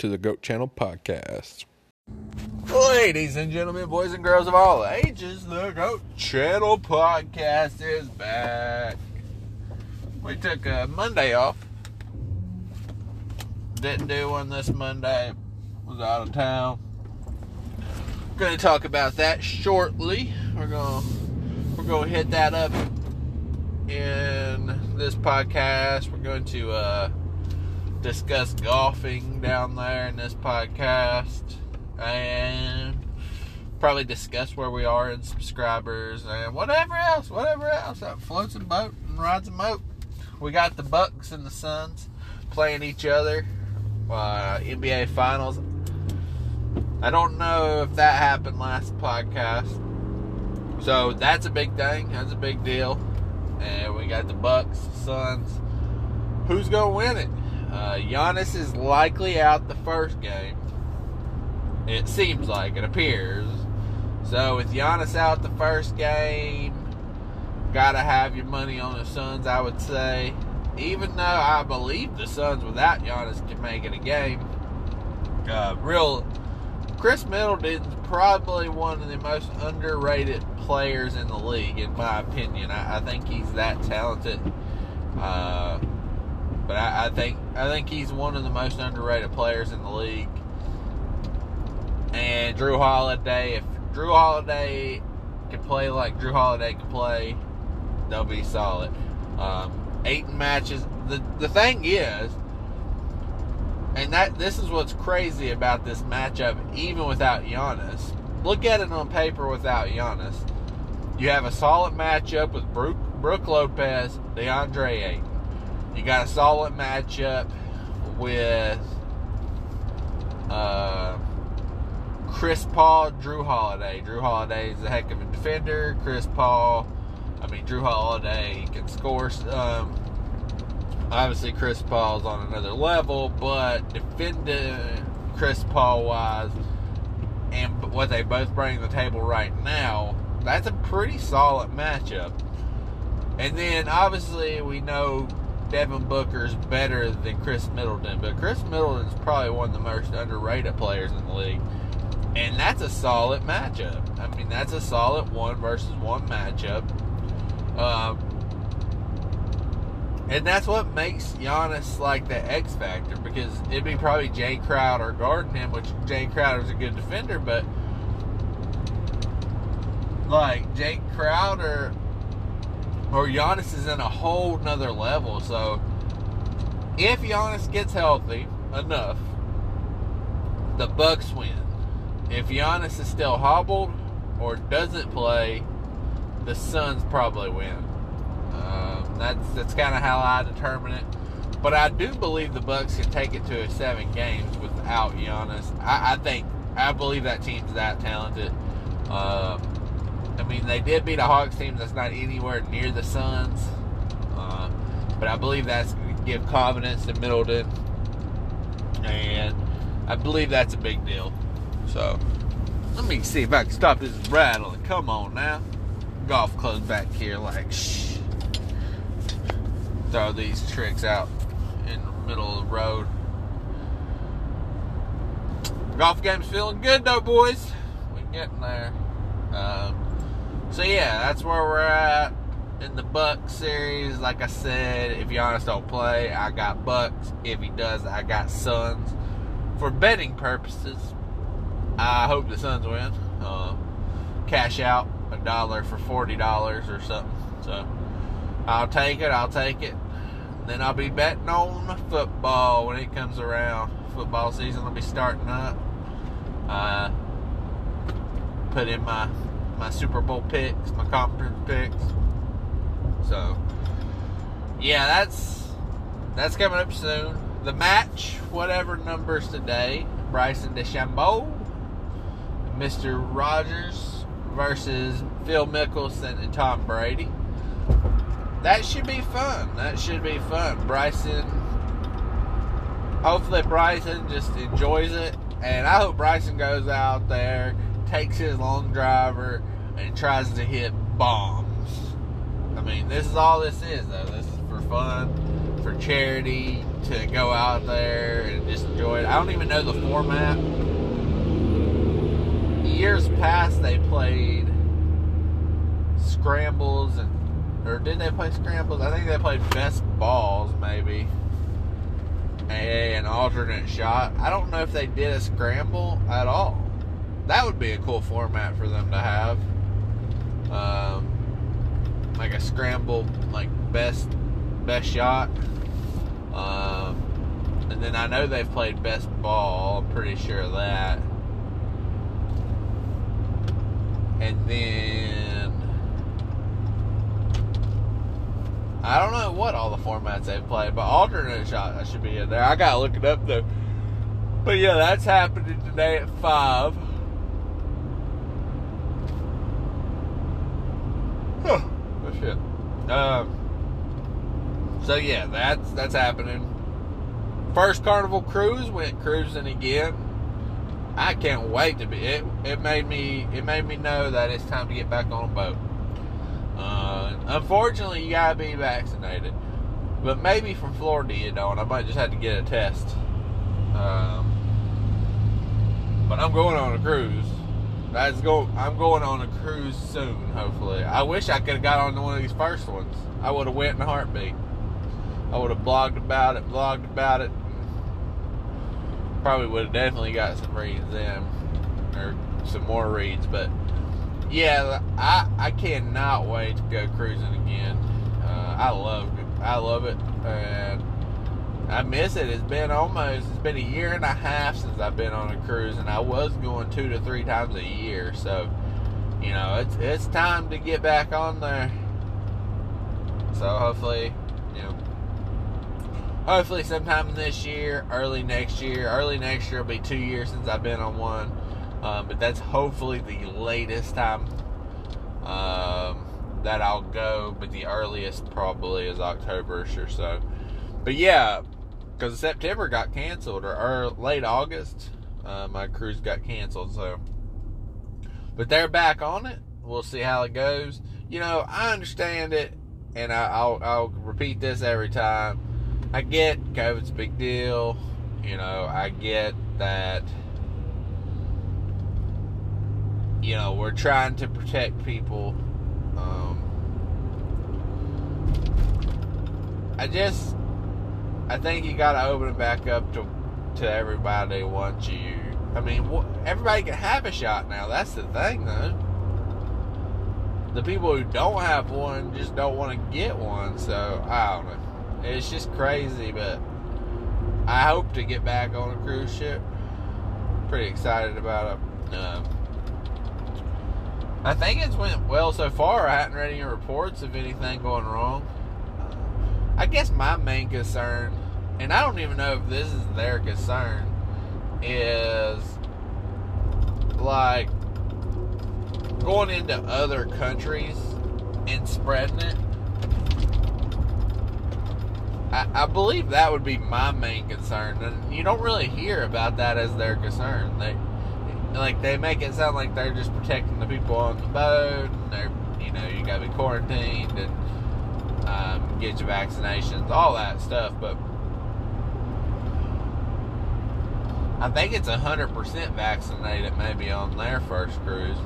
to the Goat Channel Podcast. Ladies and gentlemen, boys and girls of all ages, the Goat Channel Podcast is back. We took a Monday off. Didn't do one this Monday. Was out of town. Going to talk about that shortly. We're going we're going to hit that up in this podcast. We're going to uh, discuss golfing down there in this podcast and probably discuss where we are in subscribers and whatever else, whatever else that floats a boat and rides a moat. We got the Bucks and the Suns playing each other. Uh, NBA Finals. I don't know if that happened last podcast. So that's a big thing. That's a big deal. And we got the Bucks, Suns. Who's gonna win it? Uh, Giannis is likely out the first game. It seems like it appears. So with Giannis out the first game, gotta have your money on the Suns. I would say, even though I believe the Suns without Giannis can make it a game. Uh, real Khris Middleton's probably one of the most underrated players in the league, in my opinion. I, I think he's that talented. Uh, but I, I, think I think he's one of the most underrated players in the league. And Jrue Holiday, if Jrue Holiday can play like Jrue Holiday can play, they'll be solid. Um, eight matches. The the thing is, and that this is what's crazy about this matchup, even without Giannis. Look at it on paper without Giannis. You have a solid matchup with Brook, Brook Lopez, DeAndre Ayton. You got a solid matchup with uh, Chris Paul, Jrue Holiday. Jrue Holiday is a heck of a defender. Chris Paul, I mean, Jrue Holiday can score. Um, obviously, Chris Paul's on another level, but defending Chris Paul wise and what they both bring to the table right now, that's a pretty solid matchup. And then obviously we know Devin Booker is better than Khris Middleton, but Khris Middleton is probably one of the most underrated players in the league. And that's a solid matchup. I mean, that's a solid one versus one matchup. Um, and that's what makes Giannis like the X factor because it'd be probably Jae Crowder guarding him, which Jae Crowder's a good defender, but like Jae Crowder or Giannis is in a whole nother level. So if Giannis gets healthy enough, the Bucks win. If Giannis is still hobbled or doesn't play, the Suns probably win. Um, that's that's kind of how I determine it. But I do believe the Bucks can take it to a seven games without Giannis. I, I think I believe that team's that talented. Um, I mean, they did beat a Hawks team that's not anywhere near the Suns, uh, but I believe that's give confidence to Middleton, and I believe that's a big deal. So, let me see if I can stop this rattling. Come on now, golf clubs back here, like shh. Throw these tricks out in the middle of the road. Golf game's feeling good though, boys. We're getting there. Um, so yeah, that's where we're at in the Buck series. Like I said, if Giannis don't play, I got Bucks. If he does, I got Suns. For betting purposes, I hope the Suns win. Uh, cash out a dollar for forty dollars or something. So I'll take it. I'll take it. Then I'll be betting on football when it comes around. Football season will be starting up. Uh, put in my my Super Bowl picks, my conference picks. So, yeah, that's that's coming up soon. The match, whatever numbers today, Bryson DeChambeau, Mr. Rogers versus Phil Mickelson and Tom Brady. That should be fun. That should be fun. Bryson, hopefully Bryson just enjoys it, and I hope Bryson goes out there, takes his long driver, and tries to hit bombs. I mean, this is all this is, though. This is for fun, for charity to go out there and just enjoy it. I don't even know the format. Years past, they played scrambles and or did they play scrambles? I think they played best balls maybe. An alternate shot. I don't know if they did a scramble at all. That would be a cool format for them to have. Um, like a scramble, like best best shot. Um, and then I know they've played best ball. I'm pretty sure of that. And then I don't know what all the formats they've played, but alternate shot I should be in there. I gotta look it up though. But yeah, that's happening today at five. Um. So yeah, that's that's happening. First Carnival cruise went cruising again. I can't wait to be. It it made me it made me know that it's time to get back on a boat. Uh, unfortunately, you gotta be vaccinated, but maybe from Florida you don't. I might just have to get a test. Um, but I'm going on a cruise. That's go. I'm going on a cruise soon. Hopefully, I wish I could have got on one of these first ones. I would have went in a heartbeat. I would have blogged about it, blogged about it. Probably would have definitely got some reads in, or some more reads. But yeah, I I cannot wait to go cruising again. Uh, I love I love it, and I miss it. It's been almost it's been a year and a half since I've been on a cruise, and I was going two to three times a year. So you know it's it's time to get back on there. So hopefully, you know, hopefully sometime this year, early next year, early next year will be two years since I've been on one. Um, but that's hopefully the latest time um, that I'll go. But the earliest probably is Octoberish or so. But yeah, because September got canceled or, or late August, uh, my cruise got canceled. So, but they're back on it. We'll see how it goes. You know, I understand it, and I, I'll I'll repeat this every time. I get COVID's a big deal. You know, I get that you know, we're trying to protect people. Um, I just, I think you got to open it back up to to everybody once you. I mean, everybody can have a shot now. That's the thing, though. The people who don't have one just don't want to get one. So I don't know. It's just crazy, but I hope to get back on a cruise ship. Pretty excited about it. Um, I think it's went well so far. I haven't read any reports of anything going wrong. I guess my main concern, and I don't even know if this is their concern, is like going into other countries and spreading it. I, I believe that would be my main concern, and you don't really hear about that as their concern. They like they make it sound like they're just protecting the people on the boat and they're you know you gotta be quarantined and um, get your vaccinations all that stuff but I think it's 100% vaccinated maybe on their first cruise.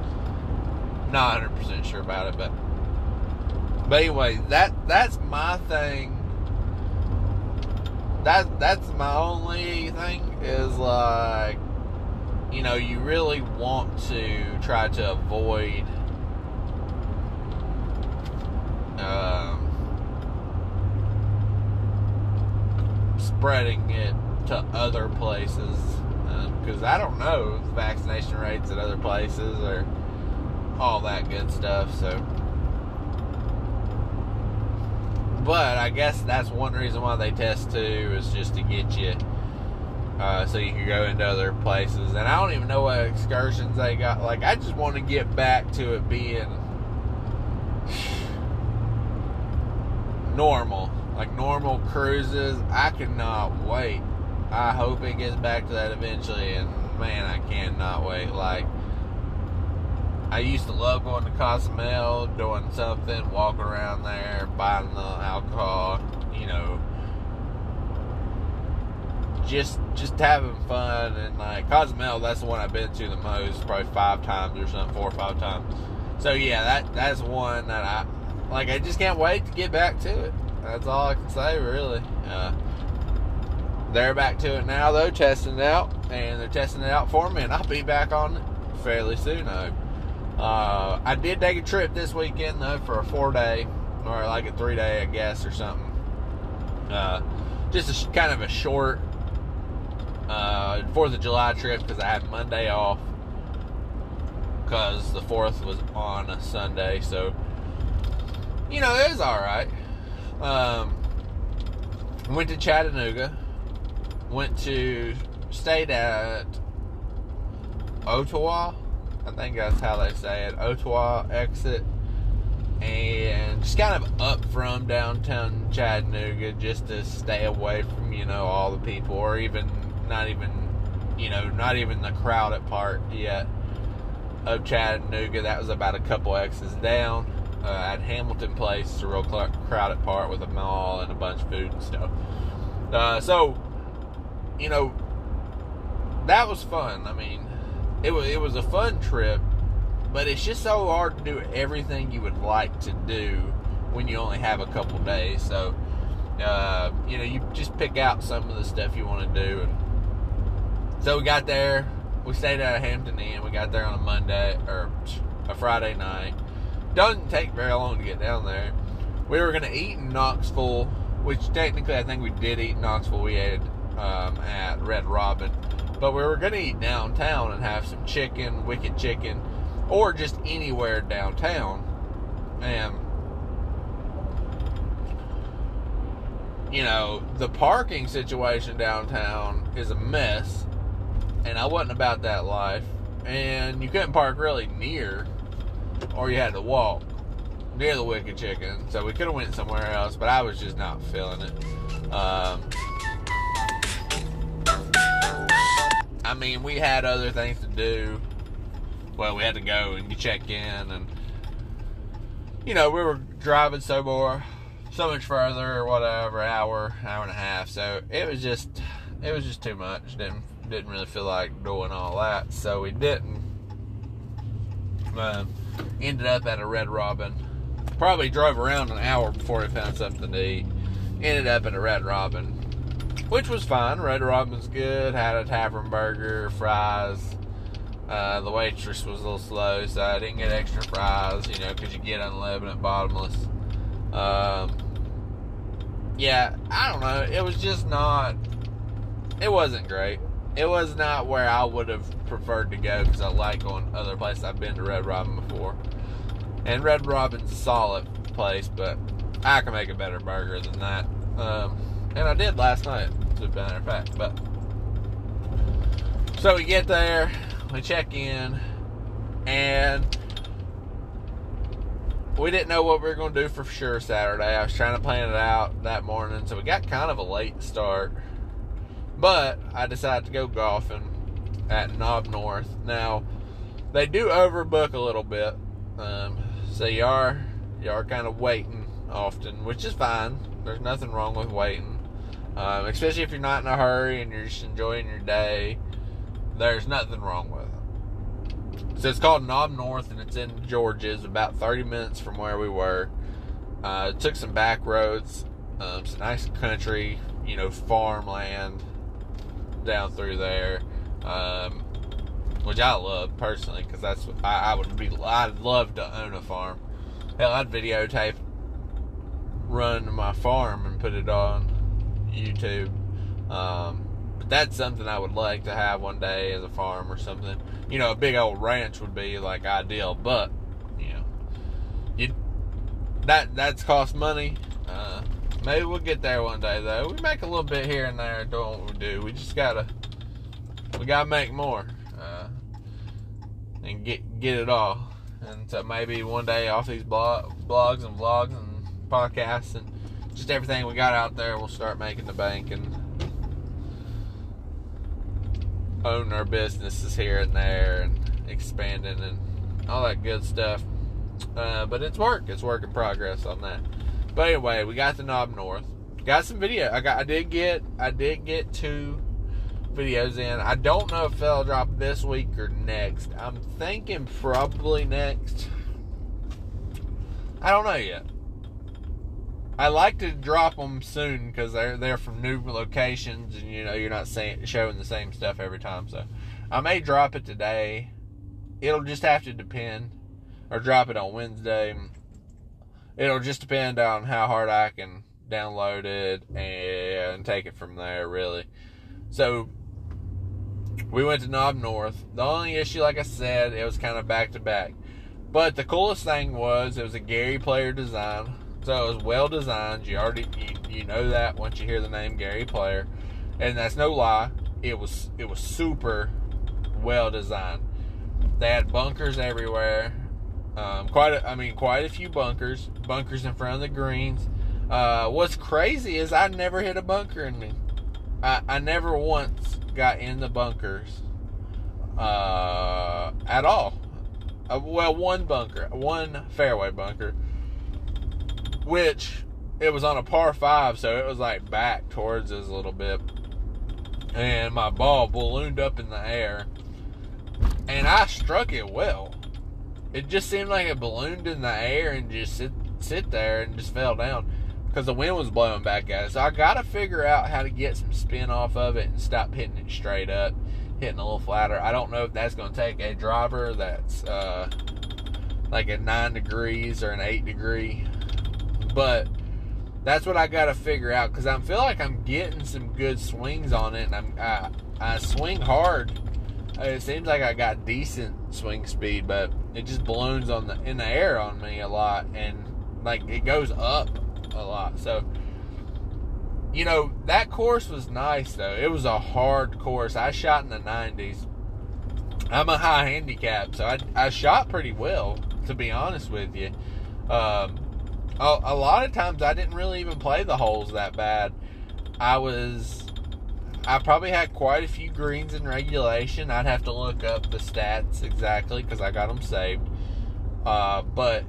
Not 100% sure about it but but anyway that that's my thing. That that's my only thing is like you know, you really want to try to avoid um, spreading it to other places because um, I don't know vaccination rates at other places or all that good stuff. So, but I guess that's one reason why they test too is just to get you uh, so you can go into other places. And I don't even know what excursions they got. Like, I just want to get back to it being normal, like normal cruises. I cannot wait. I hope it gets back to that eventually, and man, I cannot wait. Like, I used to love going to Cozumel, doing something, walking around there, buying the alcohol, you know, just just having fun and like Cozumel. That's the one I've been to the most, probably five times or something, four or five times. So yeah, that that's one that I like. I just can't wait to get back to it. That's all I can say, really. Uh, they're back to it now, though, testing it out, and they're testing it out for me, and I'll be back on it fairly soon. Hope. Uh, I did take a trip this weekend though for a four day or like a three day, I guess, or something. Uh, just a kind of a short uh, Fourth of July trip because I had Monday off because the fourth was on a Sunday, so you know it was all right. Um, went to Chattanooga, went to stayed at Ooltewah. I think that's how they say it. Ooltewah exit. And just kind of up from downtown Chattanooga just to stay away from, you know, all the people or even not even, you know, not even the crowded part yet of Chattanooga. That was about a couple exits down. Uh, at Hamilton Place, it's a real crowded part with a mall and a bunch of food and stuff. Uh, so, you know, that was fun. I mean, it was it was a fun trip, but it's just so hard to do everything you would like to do when you only have a couple days. So, uh, you know, you just pick out some of the stuff you want to do. And so we got there. We stayed at a Hampton Inn. We got there on a Monday or a Friday night. Doesn't take very long to get down there. We were going to eat in Knoxville, which technically I think we did eat in Knoxville. We ate um, at Red Robin but we were going to eat downtown and have some chicken, wicked chicken, or just anywhere downtown. And, you know, the parking situation downtown is a mess. And I wasn't about that life. And you couldn't park really near, or you had to walk near the Wicked Chicken. So we could have went somewhere else, but I was just not feeling it. Um, I mean, we had other things to do. Well, we had to go and check in, and you know, we were driving so more, so much further, or whatever, hour, hour and a half. So it was just, it was just too much. Didn't didn't really feel like doing all that, so we didn't. Um, ended up at a Red Robin. Probably drove around an hour before we found something to eat. Ended up at a Red Robin which was fine. Red Robin's good. Had a tavern burger, fries. Uh, the waitress was a little slow, so I didn't get extra fries, you know, because you get unleavened bottomless. Um, yeah, I don't know. It was just not. It wasn't great. It was not where I would have preferred to go because I like going other places. I've been to Red Robin before, and Red Robin's a solid place, but I can make a better burger than that. Um, and I did last night, as a matter of fact. But so we get there, we check in, and we didn't know what we were going to do for sure Saturday. I was trying to plan it out that morning, so we got kind of a late start. But I decided to go golfing at Nob North. Now they do overbook a little bit, um, so you are you are kind of waiting often, which is fine. There's nothing wrong with waiting. Um, especially if you're not in a hurry and you're just enjoying your day, there's nothing wrong with it. So it's called Nob North and it's in Georgia. It's about 30 minutes from where we were. Uh, took some back roads, um, some nice country, you know, farmland down through there, um, which I love personally because that's what I, I would be. I'd love to own a farm. Hell, I'd videotape run my farm and put it on YouTube. Um, but that's something I would like to have one day as a farm or something. You know, a big old ranch would be like ideal, but you know, you that that's cost money. Uh, maybe we'll get there one day though. We make a little bit here and there doing what we do. We just gotta we gotta make more uh, and get get it all. And so maybe one day off these blog, blogs and vlogs and podcasts and just everything we got out there, we'll start making the bank and own our businesses here and there and expanding and all that good stuff. Uh, but it's work. It's work in progress on that. But anyway, we got the nob north. Got some video. I got. I did get. I did get two videos in. I don't know if they'll drop this week or next. I'm thinking probably next. I don't know yet. I like to drop them soon because they're they're from new locations, and you know you're not saying, showing the same stuff every time. So I may drop it today. It'll just have to depend, or drop it on Wednesday. It'll just depend on how hard I can download it and take it from there. Really. So we went to Nob North. The only issue, like I said, it was kind of back to back. But the coolest thing was it was a Gary Player design so it was well designed. You already you, you know that once you hear the name Gary Player, and that's no lie. It was it was super well designed. They had bunkers everywhere. Um, quite a, I mean quite a few bunkers. Bunkers in front of the greens. Uh, what's crazy is I never hit a bunker in me. I, I never once got in the bunkers uh, at all. Uh, well, one bunker, one fairway bunker which it was on a par five, so it was like back towards us a little bit. And my ball ballooned up in the air, and I struck it well. It just seemed like it ballooned in the air and just sit sit there and just fell down because the wind was blowing back at it. So I got to figure out how to get some spin off of it and stop hitting it straight up, hitting a little flatter. I don't know if that's going to take a driver that's uh, like a nine degrees or an eight degree but that's what I got to figure out because I feel like I'm getting some good swings on it, and I'm I, I swing hard. It seems like I got decent swing speed, but it just balloons on the in the air on me a lot, and like it goes up a lot. So, you know, that course was nice though. It was a hard course. I shot in the 90s. I'm a high handicap, so I I shot pretty well, to be honest with you. Um, a, a lot of times I didn't really even play the holes that bad. I was I probably had quite a few greens in regulation. I'd have to look up the stats exactly because I got them saved. Uh, but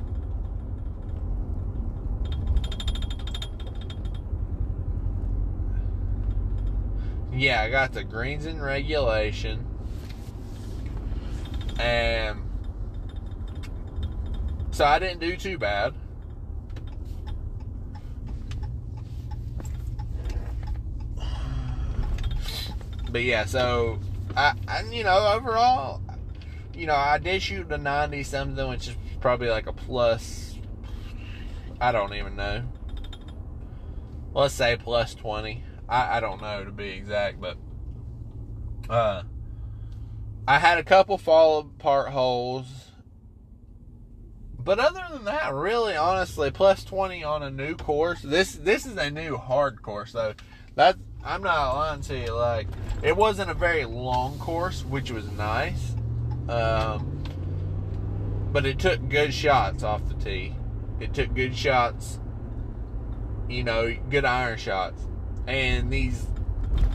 yeah, I got the greens in regulation, and so I didn't do too bad. But yeah, so I, I, you know, overall, you know, I did shoot a 90 something, which is probably like a plus. I don't even know. Let's say plus 20. I, I don't know to be exact, but uh, I had a couple fall apart holes. But other than that, really, honestly, plus 20 on a new course. This this is a new hard course, though. That I'm not lying to you. Like, it wasn't a very long course, which was nice. Um, but it took good shots off the tee. It took good shots, you know, good iron shots. And these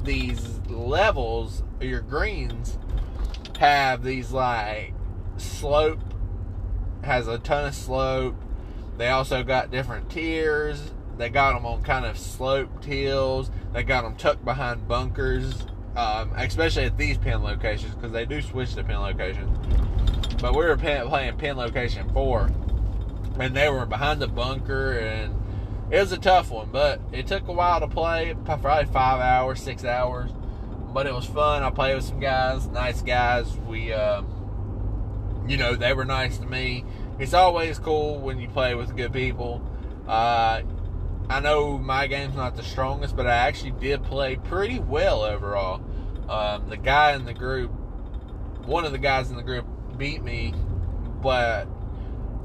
these levels, your greens, have these like slope, has a ton of slope. They also got different tiers they got them on kind of sloped hills. They got them tucked behind bunkers, um, especially at these pin locations because they do switch to pin locations. But we were playing pin location four, and they were behind the bunker, and it was a tough one. But it took a while to play, probably five hours, six hours. But it was fun. I played with some guys, nice guys. We, uh, you know, they were nice to me. It's always cool when you play with good people. Uh, I know my game's not the strongest, but I actually did play pretty well overall. Um, the guy in the group, one of the guys in the group, beat me, but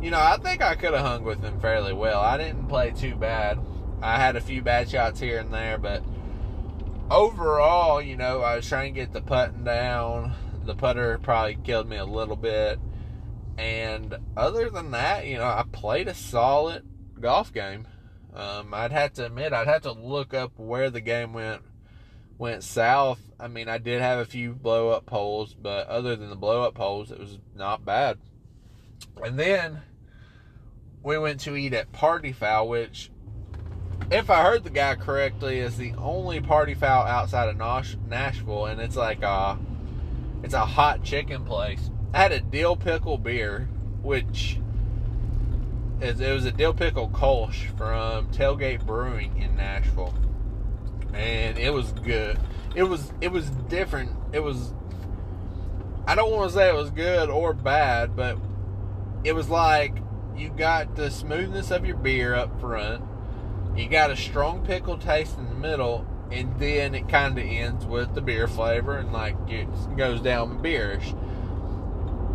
you know I think I could have hung with him fairly well. I didn't play too bad. I had a few bad shots here and there, but overall, you know, I was trying to get the putting down. The putter probably killed me a little bit. And other than that, you know, I played a solid golf game. Um, I'd have to admit, I'd have to look up where the game went went south. I mean, I did have a few blow up poles, but other than the blow up poles, it was not bad. And then we went to eat at Party Fowl, which if I heard the guy correctly, is the only party fowl outside of Nash- Nashville, and it's like a, it's a hot chicken place. I had a dill pickle beer, which is it was a dill pickle Kolsch from Tailgate Brewing in Nashville, and it was good. It was it was different. It was I don't want to say it was good or bad, but it was like you got the smoothness of your beer up front, you got a strong pickle taste in the middle, and then it kind of ends with the beer flavor and like it goes down beerish.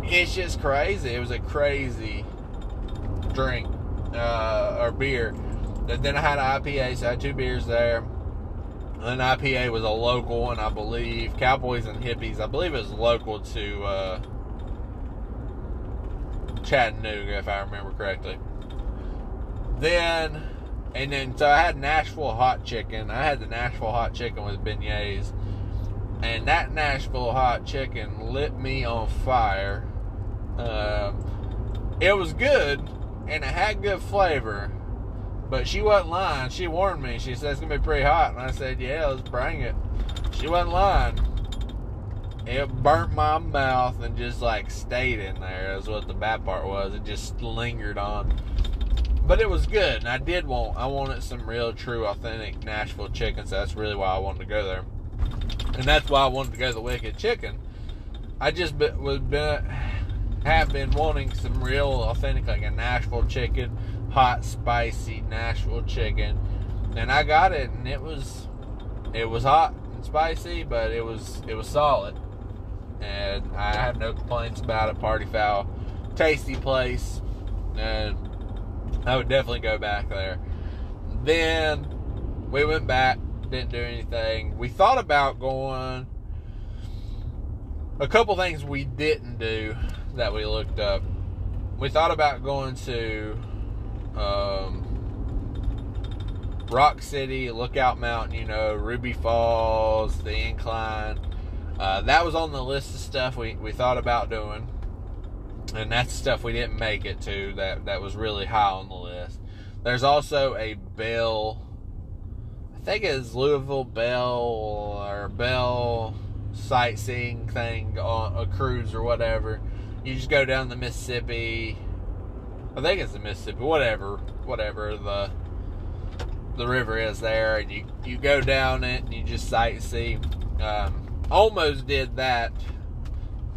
It's just crazy. It was a crazy drink uh, or beer. Then I had an IPA, so I had two beers there. An IPA was a local one, I believe. Cowboys and Hippies, I believe it was local to uh, Chattanooga, if I remember correctly. Then, and then, so I had Nashville hot chicken. I had the Nashville hot chicken with beignets. And that Nashville hot chicken lit me on fire. Um, it was good, and it had good flavor but she wasn't lying. She warned me. She said it's gonna be pretty hot, and I said, "Yeah, let's bring it." She wasn't lying. It burnt my mouth and just like stayed in there. Is what the bad part was. It just lingered on. But it was good, and I did want. I wanted some real, true, authentic Nashville chicken. So that's really why I wanted to go there, and that's why I wanted to go to the Wicked Chicken. I just was been have been wanting some real, authentic, like a Nashville chicken hot, spicy Nashville chicken, and I got it, and it was it was hot and spicy, but it was it was solid, and I have no complaints about it. Party Fowl, tasty place, and I would definitely go back there. Then we went back, didn't do anything. We thought about going. A couple things we didn't do that we looked up. We thought about going to um, Rock City, Lookout Mountain, you know, Ruby Falls, the incline. Uh, that was on the list of stuff we, we thought about doing. And that's stuff we didn't make it to that, that was really high on the list. There's also a Bell, I think it's Louisville Bell or Bell sightseeing thing on a cruise or whatever. You just go down the Mississippi I think it's the Mississippi, whatever, whatever the the river is there, and you you go down it and you just sightsee. Um, almost did that,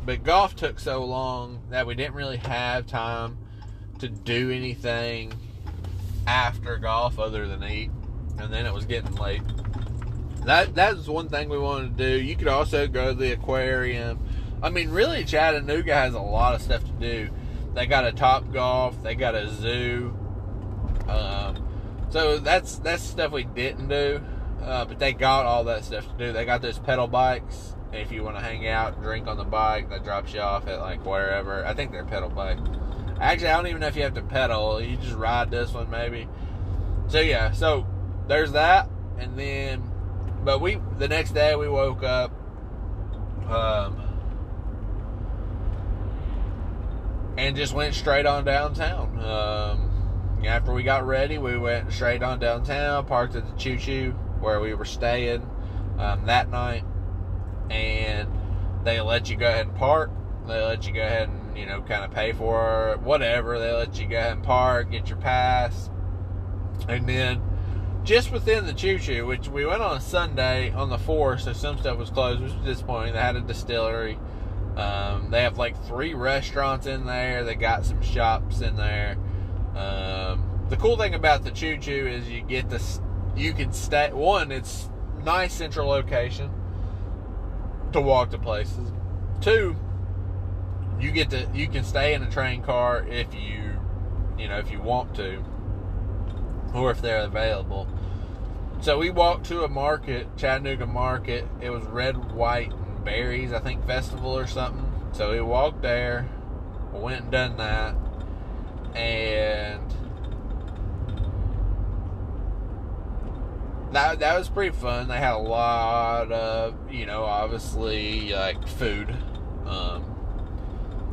but golf took so long that we didn't really have time to do anything after golf other than eat, and then it was getting late. That that's one thing we wanted to do. You could also go to the aquarium. I mean, really, Chattanooga has a lot of stuff to do they got a Top Golf. They got a zoo. Um, so that's that's stuff we didn't do, uh, but they got all that stuff to do. They got those pedal bikes. If you want to hang out, drink on the bike, that drops you off at like wherever. I think they're pedal bike. Actually, I don't even know if you have to pedal. You just ride this one maybe. So yeah, so there's that, and then, but we the next day we woke up. Um, and just went straight on downtown. Um, after we got ready, we went straight on downtown, parked at the Choo Choo where we were staying um, that night, and they let you go ahead and park. They let you go ahead and you know kind of pay for it, whatever. They let you go ahead and park, get your pass, and then just within the Choo Choo, which we went on a Sunday on the fourth, so some stuff was closed, which was disappointing. They had a distillery. Um, they have like three restaurants in there. They got some shops in there. Um, the cool thing about the Choo Choo is you get this. You can stay. One, it's nice central location to walk to places. Two, you get to you can stay in a train car if you you know if you want to, or if they're available. So we walked to a market, Chattanooga Market. It was red, white, berries, I think festival or something. So we walked there, went and done that, and that that was pretty fun. They had a lot of, you know, obviously like food. Um,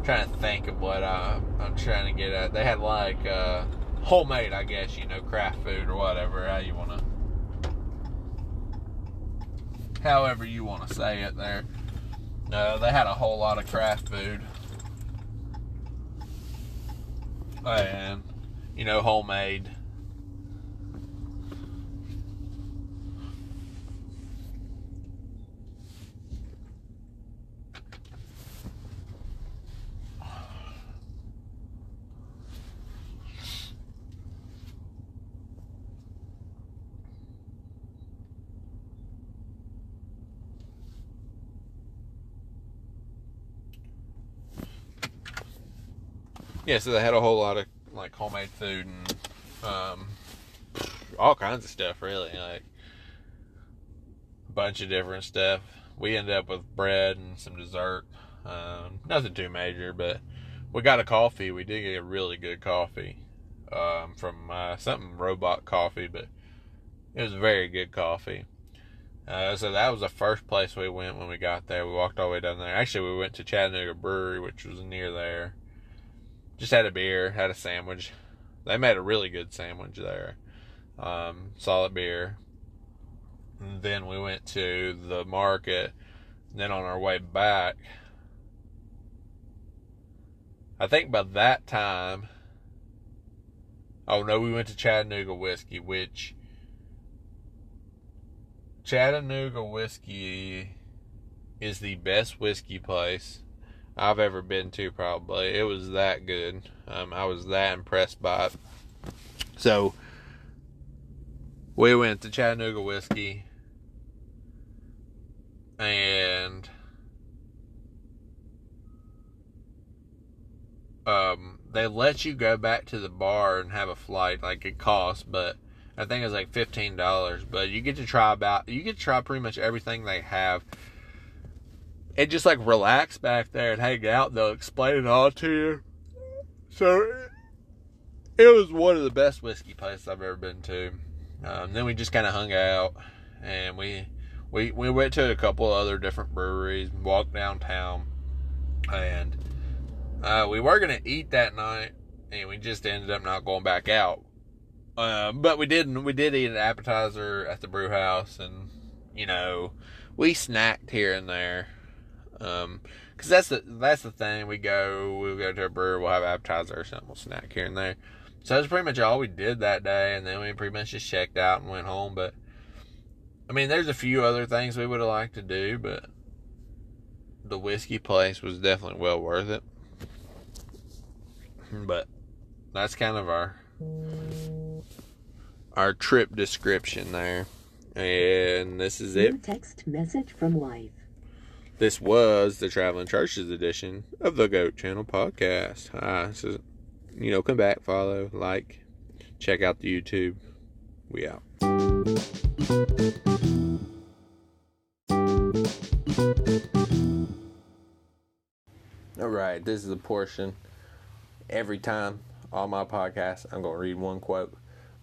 trying to think of what I, I'm trying to get at. They had like uh, homemade, I guess, you know, craft food or whatever, how you want to, however you want to say it there. No, they had a whole lot of craft food. And, you know, homemade. Yeah, so they had a whole lot of like homemade food and um, all kinds of stuff, really, like a bunch of different stuff. We ended up with bread and some dessert. Um, nothing too major, but we got a coffee. We did get a really good coffee um, from uh, something robot coffee, but it was very good coffee. Uh, so that was the first place we went when we got there. We walked all the way down there. Actually, we went to Chattanooga Brewery, which was near there just had a beer, had a sandwich. They made a really good sandwich there. Um, solid beer. And then we went to the market. then on our way back, I think by that time, oh no, we went to Chattanooga Whiskey, which Chattanooga Whiskey is the best whiskey place I've ever been to. Probably it was that good. Um, I was that impressed by it. So we went to Chattanooga Whiskey, and um, they let you go back to the bar and have a flight. Like it costs, but I think it's like fifteen dollars. But you get to try about you get to try pretty much everything they have and just like relax back there and hang out. They'll explain it all to you. So it was one of the best whiskey places I've ever been to. Um, then we just kind of hung out and we we we went to a couple other different breweries, walked downtown, and uh, we were gonna eat that night, and we just ended up not going back out. Uh, but we didn't. We did eat an appetizer at the brew house, and you know, we snacked here and there. Um, cause that's the that's the thing. We go, we'll go to a brewery, we'll have appetizer or something, we'll snack here and there. So that's pretty much all we did that day, and then we pretty much just checked out and went home. But I mean, there's a few other things we would have liked to do, but the whiskey place was definitely well worth it. But that's kind of our our trip description there. And this is it. text message from wife. This was the Traveling Churches edition of the Goat Channel podcast. Hi, so, you know, come back, follow, like, check out the YouTube. We out. All right, this is a portion. Every time on my podcast, I'm going to read one quote.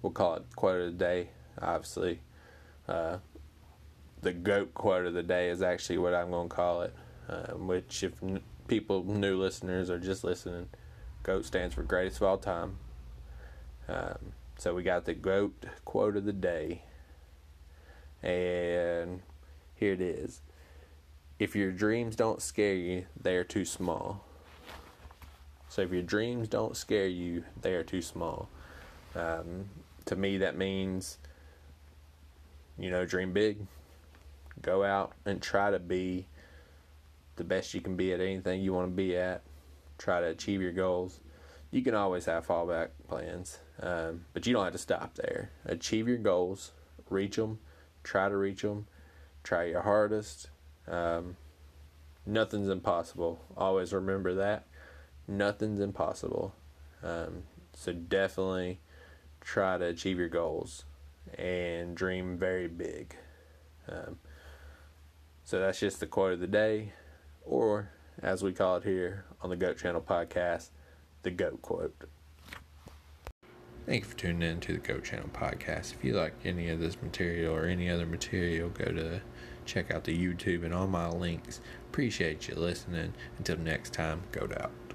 We'll call it quote of the day, obviously. Uh, the goat quote of the day is actually what I'm going to call it. Um, which, if n- people, new listeners, are just listening, GOAT stands for greatest of all time. Um, so we got the GOAT quote of the day. And here it is If your dreams don't scare you, they are too small. So if your dreams don't scare you, they are too small. Um, to me, that means, you know, dream big Go out and try to be the best you can be at anything you want to be at. Try to achieve your goals. You can always have fallback plans, um, but you don't have to stop there. Achieve your goals, reach them, try to reach them, try your hardest. Um, nothing's impossible. Always remember that. Nothing's impossible. Um, so definitely try to achieve your goals and dream very big. Um, so that's just the quote of the day, or as we call it here on the Goat Channel podcast, the GOAT quote. Thank you for tuning in to the Goat Channel podcast. If you like any of this material or any other material, go to check out the YouTube and all my links. Appreciate you listening. Until next time, goat out.